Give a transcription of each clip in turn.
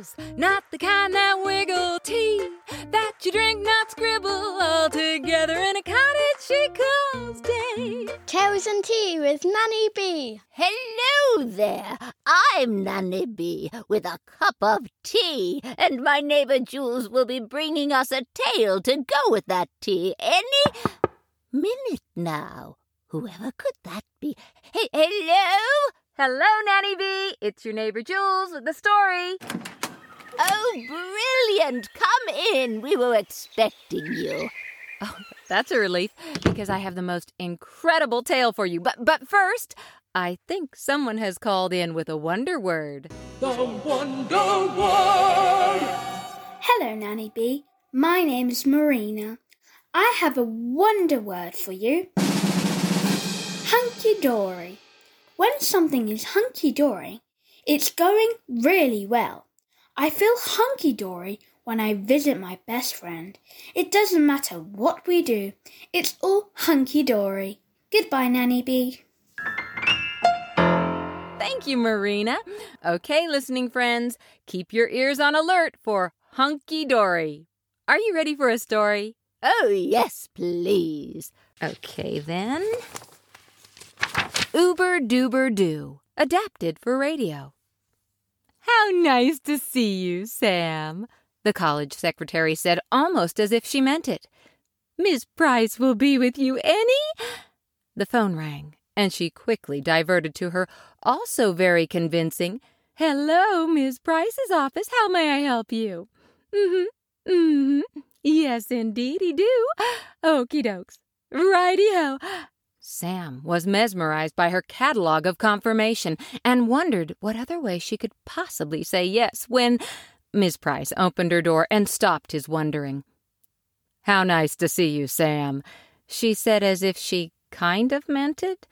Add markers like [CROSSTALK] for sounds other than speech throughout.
bubbles, not the kind that wiggle tea that you drink, not scribble all together in a cottage she calls day. Tales and tea with Nanny B. Hello there. I'm Nanny B with a cup of tea, and my neighbor Jules will be bringing us a tale to go with that tea any minute now. Whoever could that be? Hey, hello? Hello, Nanny B. It's your neighbor Jules with the story. Oh, brilliant! Come in. We were expecting you. Oh, that's a relief because I have the most incredible tale for you. But but first, I think someone has called in with a wonder word. The Wonder Word! Hello, Nanny B. My name is Marina. I have a wonder word for you. Hunky dory. When something is hunky dory, it's going really well. I feel hunky dory when I visit my best friend. It doesn't matter what we do, it's all hunky dory. Goodbye, Nanny B. Thank you, Marina. Okay, listening friends, keep your ears on alert for Hunky Dory. Are you ready for a story? Oh, yes, please. Okay, then. Uber Duber Doo, adapted for radio. How nice to see you, Sam, the college secretary said almost as if she meant it. Miss Price will be with you any. The phone rang, and she quickly diverted to her also very convincing, Hello, Miss Price's office. How may I help you? Mm-hmm. Mm-hmm. Yes, indeedy do. Okey dokes. Righty ho. Sam was mesmerized by her catalog of confirmation and wondered what other way she could possibly say yes when Miss Price opened her door and stopped his wondering. How nice to see you, Sam, she said as if she kind of meant it.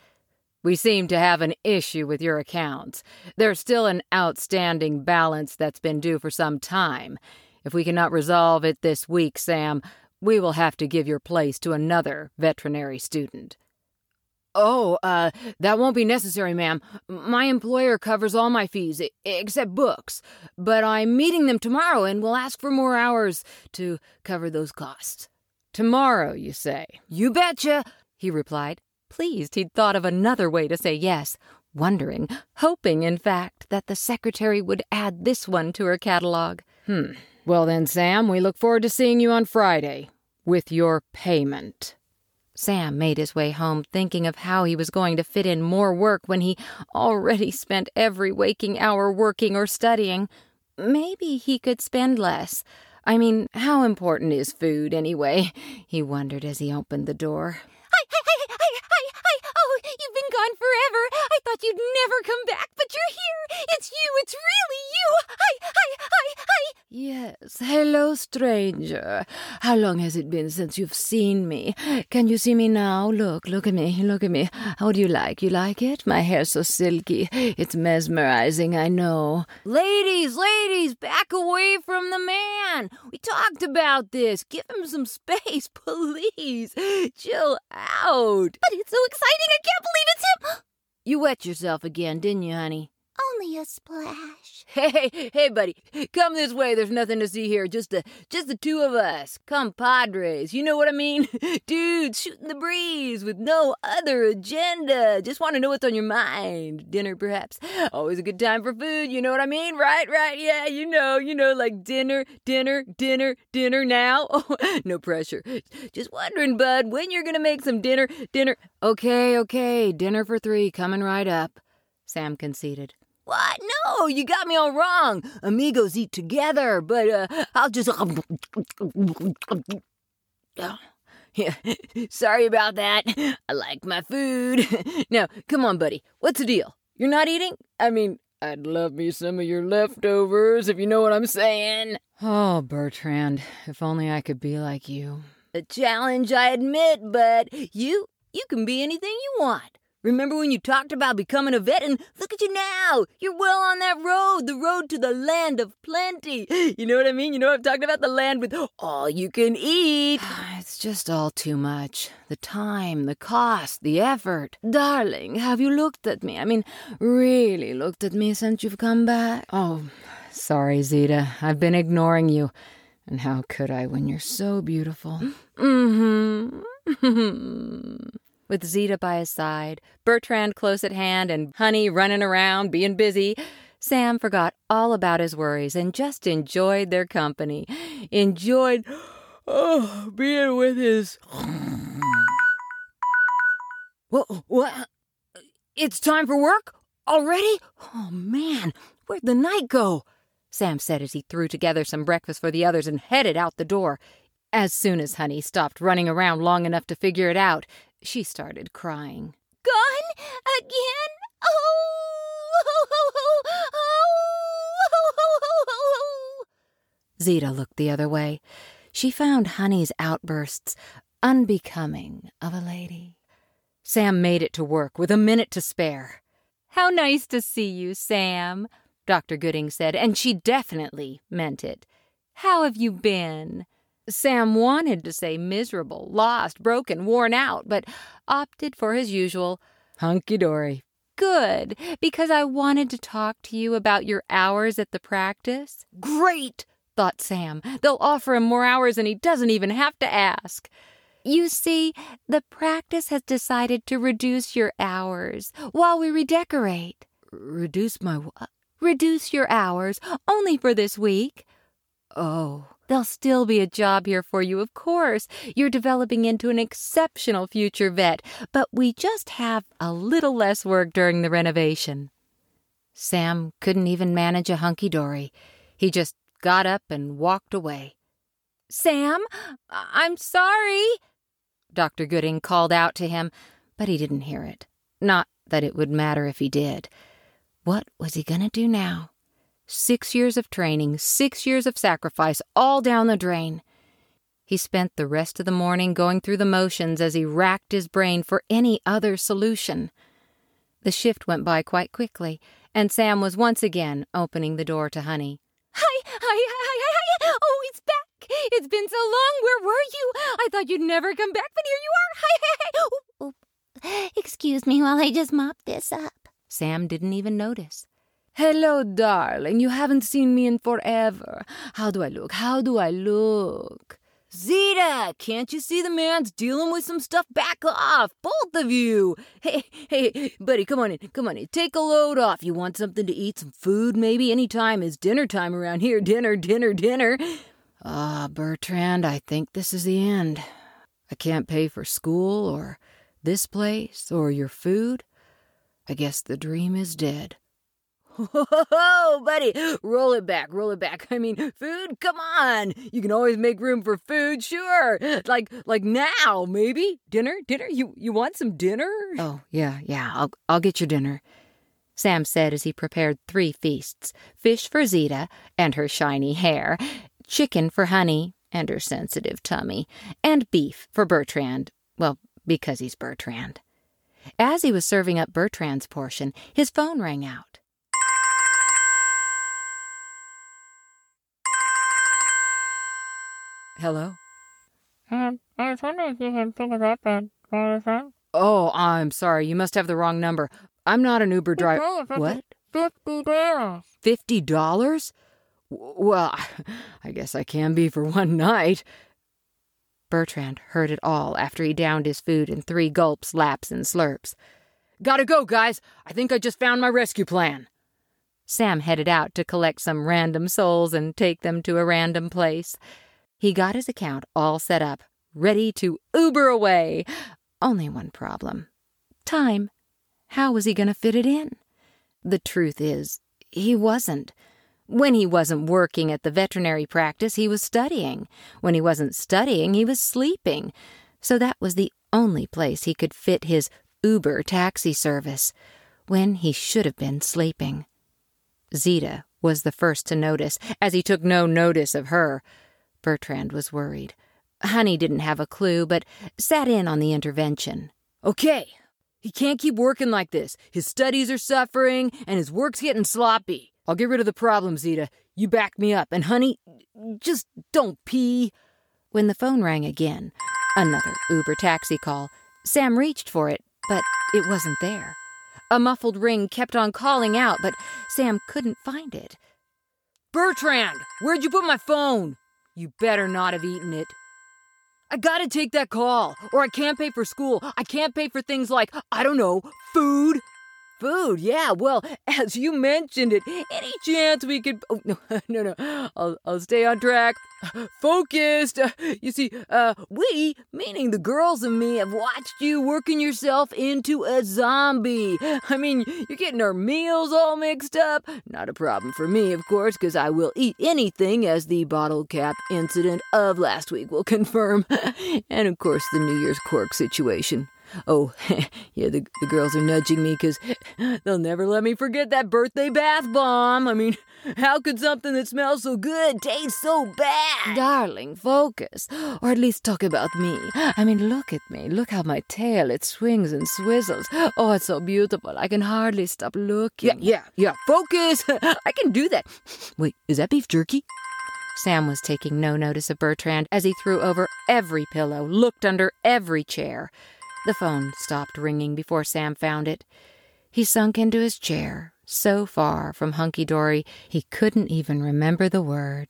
We seem to have an issue with your accounts. There's still an outstanding balance that's been due for some time. If we cannot resolve it this week, Sam, we will have to give your place to another veterinary student. Oh, uh, that won't be necessary, ma'am. My employer covers all my fees, except books. But I'm meeting them tomorrow and will ask for more hours to cover those costs. Tomorrow, you say? You betcha, he replied, pleased he'd thought of another way to say yes, wondering, hoping, in fact, that the secretary would add this one to her catalog. Hmm. Well then, Sam, we look forward to seeing you on Friday with your payment. Sam made his way home thinking of how he was going to fit in more work when he already spent every waking hour working or studying. Maybe he could spend less. I mean, how important is food anyway? [LAUGHS] He wondered as he opened the door. Hi, hi, hi, hi, hi, hi. Oh, you've been gone forever. I thought you'd never come back, but you're here. It's you. It's really you. Hi, hi, hi, hi. Yes. Hello, stranger. How long has it been since you've seen me? Can you see me now? Look, look at me, look at me. How do you like? You like it? My hair's so silky. It's mesmerizing, I know. Ladies, ladies, back away from the man. We talked about this. Give him some space, [LAUGHS] please. Chill out. But it's so exciting. I can't believe it's him. You wet yourself again, didn't you, honey? Only a splash. [LAUGHS] Hey, hey, buddy, come this way. There's nothing to see here. Just the, just the two of us. Come, Padres. You know what I mean? [LAUGHS] Dudes shooting the breeze with no other agenda. Just want to know what's on your mind. Dinner, perhaps. Always a good time for food. You know what I mean? Right, right. Yeah, you know, you know, like dinner, dinner, dinner, dinner now. [LAUGHS] Oh, no pressure. Just wondering, bud, when you're gonna make some dinner, dinner. Okay, okay. Dinner for three coming right up. Sam conceded. What? No, you got me all wrong. Amigos eat together, but uh, I'll just. [LAUGHS] Yeah, [LAUGHS] sorry about that. I like my food. [LAUGHS] now, come on, buddy. What's the deal? You're not eating? I mean, I'd love me some of your leftovers, if you know what I'm saying. Oh, Bertrand, if only I could be like you. A challenge, I admit, but you, you can be anything you want. Remember when you talked about becoming a vet? And look at you now. You're well on that road, the road to the land of plenty. [GASPS] You know what I mean? You know what I'm talking about? The land with all you can eat. [SIGHS] It's just all too much. The time, the cost, the effort. Darling, have you looked at me? I mean, really looked at me since you've come back? Oh, Sorry, Zita. I've been ignoring you. And how could I when you're so beautiful? Mm hmm. [LAUGHS] With Zita by his side, Bertrand close at hand, and Honey running around, being busy, Sam forgot all about his worries and just enjoyed their company. Enjoyed oh, being with his. what? What? It's time for work already? Oh man, where'd the night go? Sam said as he threw together some breakfast for the others and headed out the door. As soon as Honey stopped running around long enough to figure it out, she started crying. Gone again? Oh! Zita looked the other way. She found Honey's outbursts unbecoming of a lady. Sam made it to work with a minute to spare. How nice to see you, Sam, Dr. Gooding said, and she definitely meant it. How have you been? Sam wanted to say miserable, lost, broken, worn out, but opted for his usual hunky dory. Good, because I wanted to talk to you about your hours at the practice. Great, thought Sam. They'll offer him more hours and he doesn't even have to ask. You see, the practice has decided to reduce your hours while we redecorate. Reduce my what? Reduce your hours only for this week. Oh. There'll still be a job here for you, of course. You're developing into an exceptional future vet, but we just have a little less work during the renovation. Sam couldn't even manage a hunky dory. He just got up and walked away. Sam, I'm sorry, Dr. Gooding called out to him, but he didn't hear it. Not that it would matter if he did. What was he going to do now? Six years of training, six years of sacrifice, all down the drain. He spent the rest of the morning going through the motions as he racked his brain for any other solution. The shift went by quite quickly, and Sam was once again opening the door to Honey. Hi, hi, hi, hi, hi! Oh, it's back! It's been so long. Where were you? I thought you'd never come back, but here you are. Hi, hi, hi! Oh, oh. Excuse me while I just mop this up. Sam didn't even notice. Hello, darling. You haven't seen me in forever. How do I look? How do I look? Zita, can't you see the man's dealing with some stuff? Back off, both of you. Hey, hey, buddy, come on in. Come on in. Take a load off. You want something to eat? Some food, maybe? Any time is dinner time around here. Dinner, dinner, dinner. Ah, Bertrand, I think this is the end. I can't pay for school or this place or your food. I guess the dream is dead. Whoa, buddy, roll it back, roll it back. [LAUGHS] I mean, food, come on. You can always make room for food, sure. [GASPS] Like like now, maybe. Dinner? Dinner? You you want some dinner? Oh, yeah, yeah. I'll I'll get your dinner. Sam said as he prepared three feasts fish for Zita and her shiny hair, chicken for Honey and her sensitive tummy, and beef for Bertrand. Well, because he's Bertrand. As he was serving up Bertrand's portion, his phone rang out. Hello? Um, I was wondering if you can pick us up at Waterfront. Oh, I'm sorry. You must have the wrong number. I'm not an Uber driver. What? Fifty dollars. Fifty dollars? Well, [LAUGHS] I guess I can be for one night. Bertrand heard it all after he downed his food in three gulps, laps, and slurps. Gotta go, guys. I think I just found my rescue plan. Sam headed out to collect some random souls and take them to a random place. He got his account all set up, ready to Uber away. Only one problem time. How was he going to fit it in? The truth is, he wasn't. When he wasn't working at the veterinary practice, he was studying. When he wasn't studying, he was sleeping. So that was the only place he could fit his Uber taxi service, when he should have been sleeping. Zita was the first to notice, as he took no notice of her. Bertrand was worried. Honey didn't have a clue, but sat in on the intervention. Okay, he can't keep working like this. His studies are suffering, and his work's getting sloppy. I'll get rid of the problem, Zita. You back me up. And, honey, just don't pee. When the phone rang again, another Uber taxi call, Sam reached for it, but it wasn't there. A muffled ring kept on calling out, but Sam couldn't find it. Bertrand, where'd you put my phone? You better not have eaten it. I gotta take that call, or I can't pay for school. I can't pay for things like, I don't know, food. Food, yeah, well, [LAUGHS] as you mentioned it, any chance we could. Oh, no, [LAUGHS] no, no. I'll, I'll stay on track. [SIGHS] Focused. Uh, [SIGHS] you see, uh, we, meaning the girls and me, have watched you working yourself into a zombie. [LAUGHS] I mean, you're getting our meals all mixed up. Not a problem for me, of course, because I will eat anything, as the bottle cap incident of last week will confirm. and, of course, the New Year's cork situation. Oh, [LAUGHS] yeah, the, the girls are nudging me because [LAUGHS] they'll never let me forget that birthday bath bomb. I mean, [LAUGHS] how could something that smells so good taste so bad? Darling, focus. Or at least talk about me. I mean, look at me. Look how my tail, it swings and swizzles. Oh, it's so beautiful. I can hardly stop looking. Yeah, yeah, yeah. Focus. I can do that. Wait, is that beef jerky? Sam was taking no notice of Bertrand as he threw over every pillow, looked under every chair. The phone stopped ringing before Sam found it. He sunk into his chair, so far from hunky dory he couldn't even remember the word.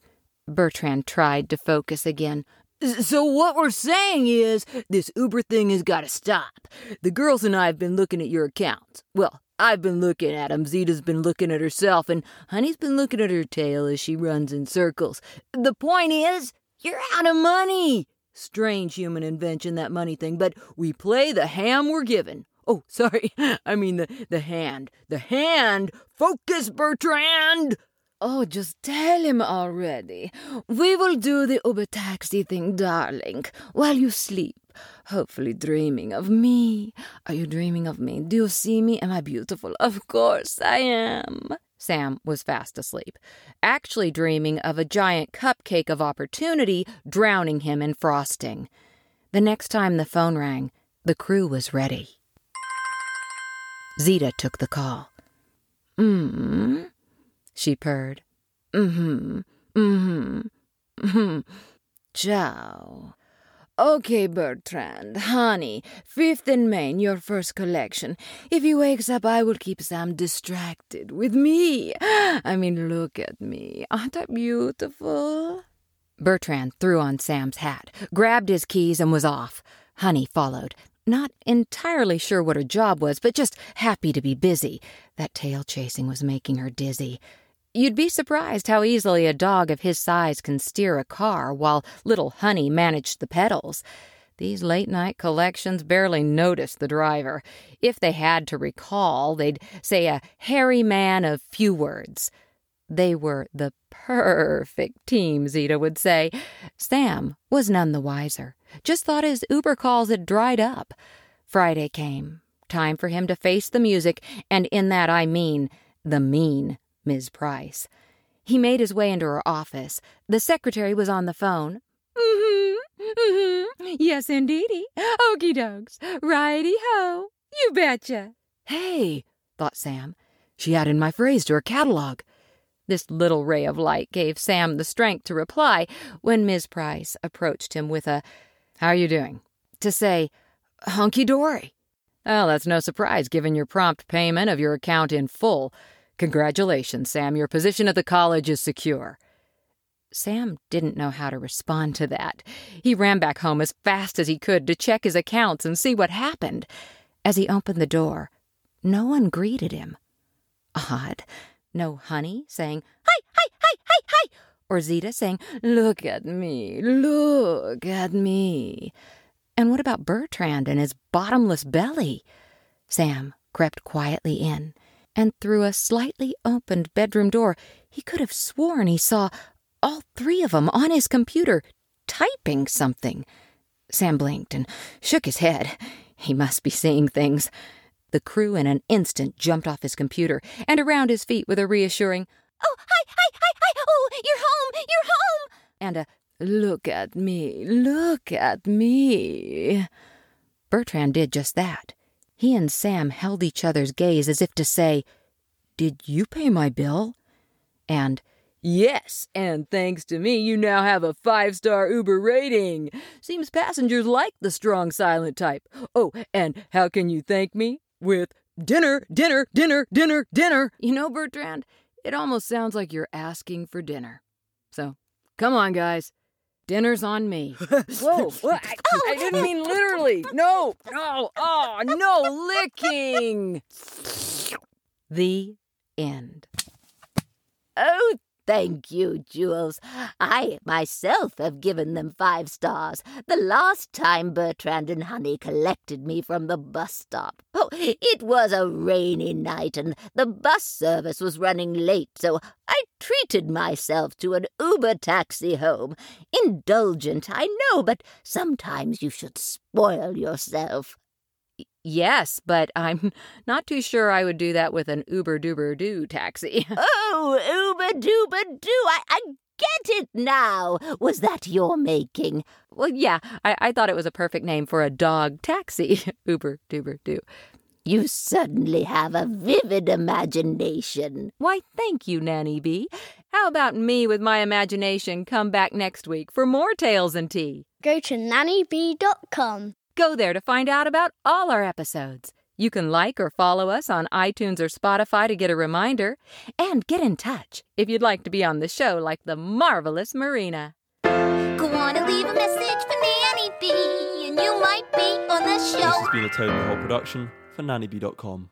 Bertrand tried to focus again. So what we're saying is this Uber thing has got to stop. The girls and I have been looking at your accounts. Well, I've been looking at 'em. Zita's been looking at herself, and Honey's been looking at her tail as she runs in circles. The point is, you're out of money. Strange human invention, that money thing, but we play the ham we're given. Oh, [LAUGHS] sorry. I mean the, the hand. The hand! Focus, Bertrand! Oh, just tell him already. We will do the Uber taxi thing, darling, while you sleep. Hopefully, dreaming of me. Are you dreaming of me? Do you see me? Am I beautiful? Of course I am. Sam was fast asleep, actually dreaming of a giant cupcake of opportunity drowning him in frosting. The next time the phone rang, the crew was ready. Zita took the call. Mm-hmm, she purred. Mm-hmm, mm-hmm, mm-hmm. Ciao. Okay, Bertrand, honey, Fifth and Main, your first collection. If he wakes up, I will keep Sam distracted with me. [GASPS] I mean, look at me. Aren't I beautiful? Bertrand threw on Sam's hat, grabbed his keys, and was off. Honey followed, not entirely sure what her job was, but just happy to be busy. That tail chasing was making her dizzy. You'd be surprised how easily a dog of his size can steer a car while little Honey managed the pedals. These late night collections barely noticed the driver. If they had to recall, they'd say a hairy man of few words. They were the perfect team, Zita would say. Sam was none the wiser, just thought his Uber calls had dried up. Friday came. Time for him to face the music, and in that I mean the mean Ms. Price. He made his way into her office. The secretary was on the phone. Mm-hmm, mm-hmm. Yes, indeedy. Okey dokes. Righty ho. You betcha. Hey, thought Sam. She added my phrase to her catalog. This little ray of light gave Sam the strength to reply when Ms. Price approached him with a, How are you doing? To say, Hunky dory. Oh, that's no surprise given your prompt payment of your account in full. Congratulations, Sam. Your position at the college is secure. Sam didn't know how to respond to that. He ran back home as fast as he could to check his accounts and see what happened. As he opened the door, no one greeted him. Odd. No Honey saying, Hi, hi, hi, hi, hi, or Zita saying, Look at me, look at me. And what about Bertrand and his bottomless belly? Sam crept quietly in and through a slightly opened bedroom door, he could have sworn he saw all three of them on his computer, typing something. Sam blinked and shook his head. He must be seeing things. The crew in an instant jumped off his computer and around his feet with a reassuring, Oh, hi, hi, hi, hi, oh, you're home, you're home, and a Look at me, look at me. Bertrand did just that. He and Sam held each other's gaze as if to say, Did you pay my bill? And, Yes, and thanks to me, you now have a five star Uber rating. Seems passengers like the strong silent type. Oh, and how can you thank me? With dinner, dinner, dinner, dinner, dinner. You know, Bertrand, It almost sounds like you're asking for dinner. So, come on, guys. Dinner's on me. [LAUGHS] Whoa, what? I, [LAUGHS] I didn't mean literally. No, no, oh, no licking. [LAUGHS] The end. Oh, thank you, Jules. I myself have given them five stars the last time Bertrand and Honey collected me from the bus stop. Oh, it was a rainy night and the bus service was running late, so I treated myself to an Uber taxi home. Indulgent, I know, but sometimes you should spoil yourself. Yes, but I'm [LAUGHS] not too sure I would do that with an Uber Duber Doo taxi. [LAUGHS] oh, Uber Duber Doo! I, I get it now. Was that your making? Well, yeah, I, I thought it was a perfect name for a dog taxi. [LAUGHS] Uber Duber Doo. You certainly have a vivid imagination. Why, thank you, Nanny B. How about me with my imagination come back next week for more Tales and Tea? Go to nannybee.com. Go there to find out about all our episodes. You can like or follow us on iTunes or Spotify to get a reminder. And get in touch if you'd like to be on the show like the marvelous Marina. Go on and leave a message for Nanny B, and you might be on the show. This has been a Toad and the Whole production for nannybee.com.